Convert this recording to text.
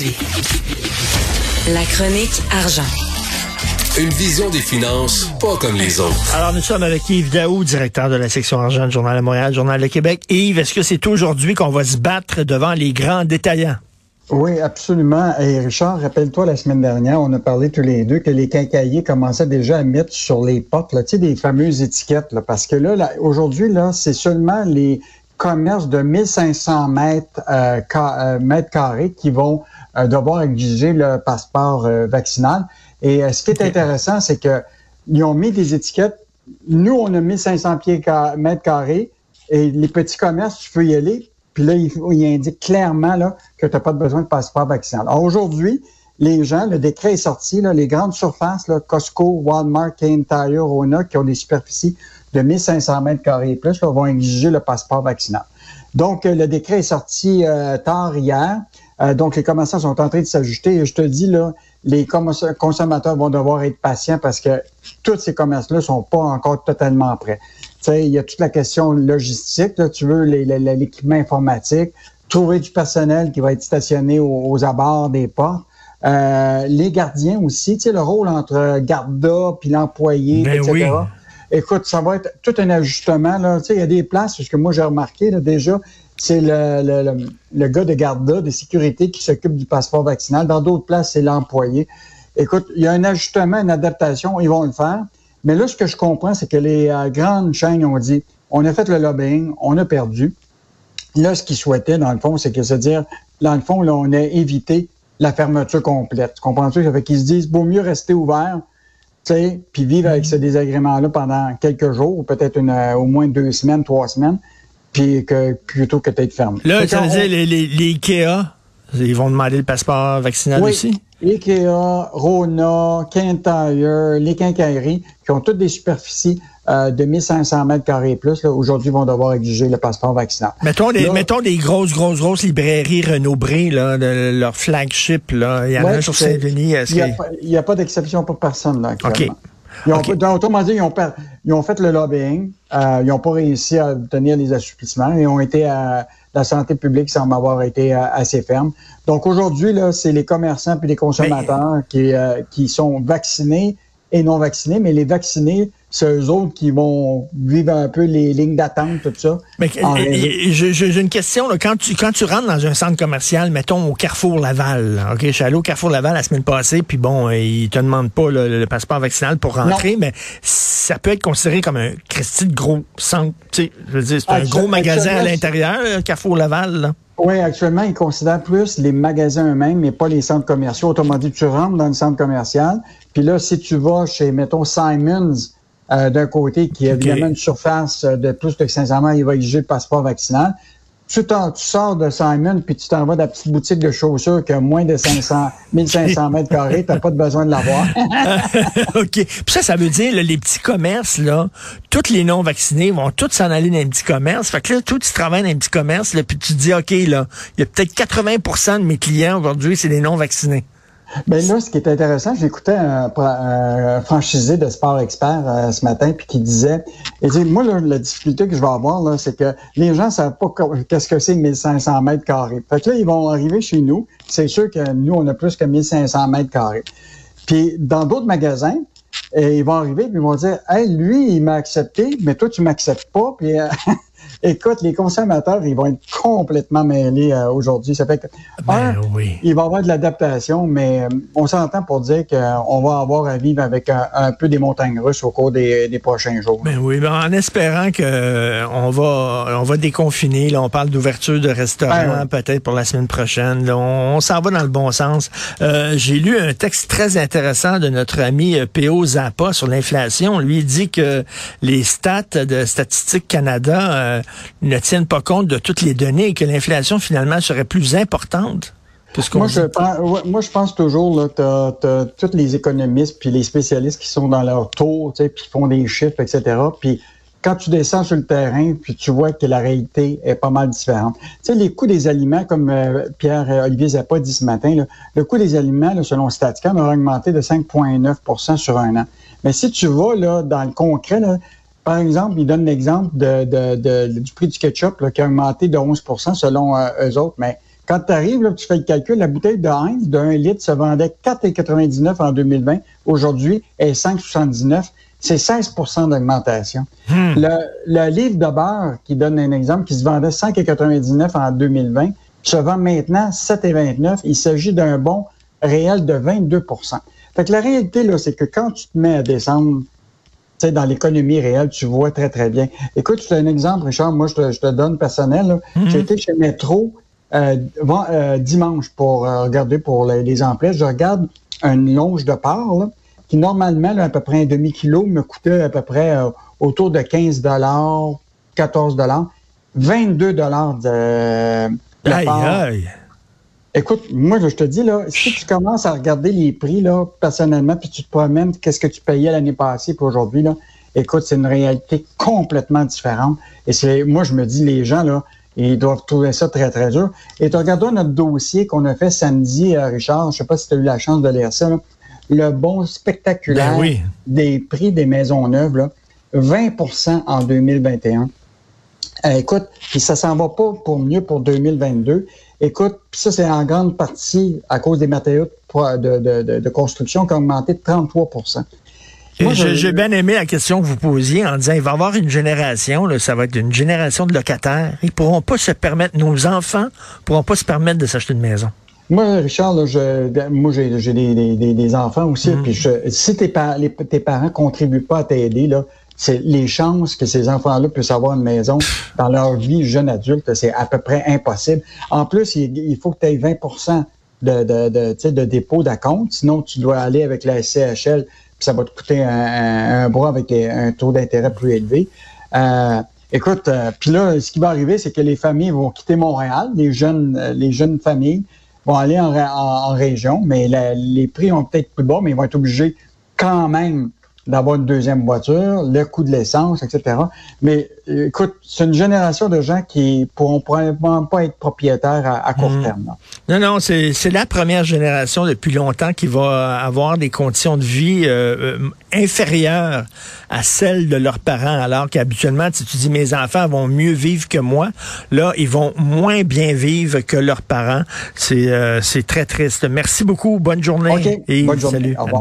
aujourd'hui. La chronique argent. Une vision des finances pas comme les autres. Alors, nous sommes avec Yves Daou, directeur de la section argent du Journal de Montréal, Journal de Québec. Yves, est-ce que c'est aujourd'hui qu'on va se battre devant les grands détaillants? Oui, absolument. Et Richard, rappelle-toi, la semaine dernière, on a parlé tous les deux que les quincailliers commençaient déjà à mettre sur les portes, là, tu sais, des fameuses étiquettes, là, parce que là, là aujourd'hui, là, c'est seulement les commerces de 1500 mètres, euh, euh, mètres carrés qui vont euh, devoir exiger le passeport vaccinal. Et ce qui est intéressant, c'est que ils ont mis des étiquettes. Nous, on a 1500 pieds mètres carrés et les petits commerces, tu peux y aller. Puis là, il, il indique clairement là, que tu n'as pas besoin de passeport vaccinal. Alors aujourd'hui, les gens, le décret est sorti, là, les grandes surfaces, là, Costco, Walmart, Kane Tire, Rona, qui ont des superficies de 1500 mètres carrés et plus, là, vont exiger le passeport vaccinal. Donc, euh, le décret est sorti euh, tard hier. Euh, donc, les commerçants sont en train de s'ajuster. Et je te dis, là, les consommateurs vont devoir être patients parce que tous ces commerces-là sont pas encore totalement prêts. Tu sais, il y a toute la question logistique. Là, tu veux l'équipement informatique, trouver du personnel qui va être stationné aux, abords des portes. Euh, les gardiens aussi, tu sais, le rôle entre garda puis l'employé, ben etc. Oui. Écoute, ça va être tout un ajustement. Là. Tu sais, il y a des places, ce que moi j'ai remarqué là, déjà, c'est le, le, le, gars de garda, de sécurité qui s'occupe du passeport vaccinal. Dans d'autres places, c'est l'employé. Écoute, il y a un ajustement, une adaptation, ils vont le faire. Mais là, ce que je comprends, c'est que les euh, grandes chaînes ont dit, on a fait le lobbying, on a perdu. Là, ce qu'ils souhaitaient, dans le fond, c'est que, c'est-à-dire, dans le fond, là, on a évité la fermeture complète. Tu comprends-tu? Ça fait qu'ils se disent, vaut mieux rester ouvert, puis vivre avec ce désagrément-là pendant quelques jours, peut-être une, euh, au moins deux semaines, trois semaines, puis que plutôt que d'être fermé. Là, ça veut dire les, les, les IKEA, ils vont demander le passeport vaccinal oui, aussi? IKEA, Rona, Kentire, les quincailleries, qui ont toutes des superficies euh, de 1500 mètres carrés et plus, aujourd'hui vont devoir exiger le passeport vaccinal. Mettons des, Là- mettons des grosses, grosses, grosses librairies Renaud-Bré, là, de leur flagship, là. Il y en a un sur Saint-Denis. Il n'y a, que- pas- a d'exception pour personne, là, actuellement. Ils ont, donc, Autrement dit, ils ont, ils ont fait le lobbying, euh, ils n'ont pas réussi à obtenir les assouplissements et ont été à, la santé publique semble avoir été euh, assez ferme. Donc aujourd'hui, là, c'est les commerçants puis les consommateurs qui, euh, qui sont vaccinés et non vaccinés, mais les vaccinés, c'est eux autres qui vont vivre un peu les lignes d'attente, tout ça. Mais j'ai une question. Là. Quand, tu, quand tu rentres dans un centre commercial, mettons au Carrefour Laval, là, OK, je suis allé au Carrefour Laval la semaine passée, puis bon, euh, ils te demandent pas le, le passeport vaccinal pour rentrer, mais ça peut être considéré comme un Christy de gros centre. Tu sais, je veux dire, c'est un gros magasin à l'intérieur, Carrefour Laval. Là. Oui, actuellement, ils considèrent plus les magasins eux-mêmes, mais pas les centres commerciaux. Autrement dit, tu rentres dans le centre commercial, puis là, si tu vas chez, mettons, Simons, euh, d'un côté, qui a OK. évidemment une surface euh, de plus de 500 mètres, il va exiger le passeport vaccinal. Tu, tu sors de Simon, puis tu t'en vas de la petite boutique de chaussures qui a moins de 500, 1500 mètres carrés, t'as pas de besoin de l'avoir. OK. Puis ça, ça veut dire, là, les petits commerces, là, tous les non-vaccinés vont tous s'en aller dans les petits commerces. Fait que là, toi, tu travailles dans les petits commerces, là, puis tu te dis, OK, là, il y a peut-être 80% de mes clients aujourd'hui, c'est des non-vaccinés. Ben là, ce qui est intéressant, j'écoutais un, franchisé de sport expert euh, ce matin, puis qui disait, il moi, là, la difficulté que je vais avoir, là, c'est que les gens savent pas qu'est-ce que c'est 1500 mètres carrés. Fait que là, ils vont arriver chez nous. C'est sûr que nous, on a plus que 1500 mètres carrés. Puis dans d'autres magasins, et ils vont arriver puis ils vont dire, hey, lui, il m'a accepté, mais toi, tu m'acceptes pas. Puis euh, écoute, les consommateurs, ils vont être complètement mêlés euh, aujourd'hui. Ça fait que un, Ben oui. il va y avoir de l'adaptation, mais euh, on s'entend pour dire qu'on va avoir à vivre avec un, un peu des montagnes russes au cours des, des prochains jours. Ben oui, ben en espérant que euh, on va on va déconfiner. Là, on parle d'ouverture de restaurants Ben peut-être pour la semaine prochaine. Là, on, on s'en va dans le bon sens. Euh, J'ai lu un texte très intéressant de notre ami euh, P.O. Zappa sur l'inflation. Lui il dit que les stats de Statistique Canada euh, ne tiennent pas compte de toutes les données et que l'inflation finalement serait plus importante. que ce qu'on Moi dit. je, pense, ouais, moi, je pense toujours, t'as, t'as tous les économistes puis les spécialistes qui sont dans leur tour, tu puis qui font des chiffres, etc. Puis quand tu descends sur le terrain, puis tu vois que la réalité est pas mal différente. Tu sais, les coûts des aliments, comme euh, Pierre-Olivier Zappa dit ce matin, là, le coût des aliments, là, selon Statisticam, a augmenté de 5,9% sur un an. Mais si tu vas là, dans le concret, là, par exemple, il donne l'exemple de, de, de- du prix du ketchup là, qui a augmenté de 11% selon euh, eux autres, mais Quand tu arrives, tu fais le calcul, la bouteille de Heinz de 1 litre se vendait 4,99 en 2020. Aujourd'hui, elle est 5,79. C'est 16% d'augmentation. Hmm. Le, le livre de beurre, qui donne un exemple, qui se vendait 5,99 en 2020, se vend maintenant 7,29. Il s'agit d'un bon réel de 22% Fait que la réalité, là, c'est que quand tu te mets à descendre sais, dans l'économie réelle, tu vois très, très bien. Écoute, je un exemple, Richard, moi, je te, je te donne personnel. là. J'ai été chez Métro euh, euh, dimanche pour euh, regarder pour les, les emplettes. Je regarde une longe de porc, là, qui normalement, là, à peu près un demi-kilo, me coûtait à peu près euh, autour de 15 14 22 de, de Aïe, porc. Écoute, moi, je te dis, là, si tu commences à regarder les prix, là, personnellement, puis tu te promènes, qu'est-ce que tu payais l'année passée, puis aujourd'hui, là, écoute, c'est une réalité complètement différente. Et c'est, moi, je me dis, les gens, là, ils doivent trouver ça très, très dur. Et tu regarderas notre dossier qu'on a fait samedi, euh, Richard, je sais pas si tu as eu la chance de lire ça, là. le bon spectaculaire Ben oui. des prix des maisons neuves, là, 20% en 2021. Euh, écoute, puis ça s'en va pas pour mieux pour 2022. Écoute, puis ça, c'est en grande partie à cause des matériaux de, de, de, de- de construction qui ont augmenté de 33% Moi, J'ai je- bien aimé la question que vous posiez en disant il va y avoir une génération, là, ça va être une génération de locataires. Ils pourront pas se permettre, nos enfants pourront pas se permettre de s'acheter une maison. Moi, Richard, là, je, moi, j'ai des, des- des- des enfants aussi. Puis je- si tes, par- les- tes parents contribuent pas à t'aider, là, c'est les chances que ces enfants-là puissent avoir une maison dans leur vie jeune adulte, c'est à peu près impossible. En plus, il, faut que tu aies 20 de, de, de, de dépôt d'acompte, sinon tu dois aller avec la SCHL, puis ça va te coûter un, un, un bras avec un taux d'intérêt plus élevé. Euh, écoute, euh, puis là, ce qui va arriver, c'est que les familles vont quitter Montréal, les jeunes, euh, les jeunes familles vont aller en, en- région, mais les prix vont peut-être plus bas, mais ils vont être obligés quand même d'avoir une deuxième voiture, le coût de l'essence, etc. Mais écoute, c'est une génération de gens qui pourront probablement pas être propriétaires à, à court terme. là. Non, non, c'est c'est la première génération depuis longtemps qui va avoir des conditions de vie euh, euh, inférieures à celles de leurs parents, alors qu'habituellement, si tu dis mes enfants vont mieux vivre que moi, là, ils vont moins bien vivre que leurs parents. C'est euh, c'est très triste. Merci beaucoup. Bonne journée. OK. Et Bonne journée. salut. Au revoir.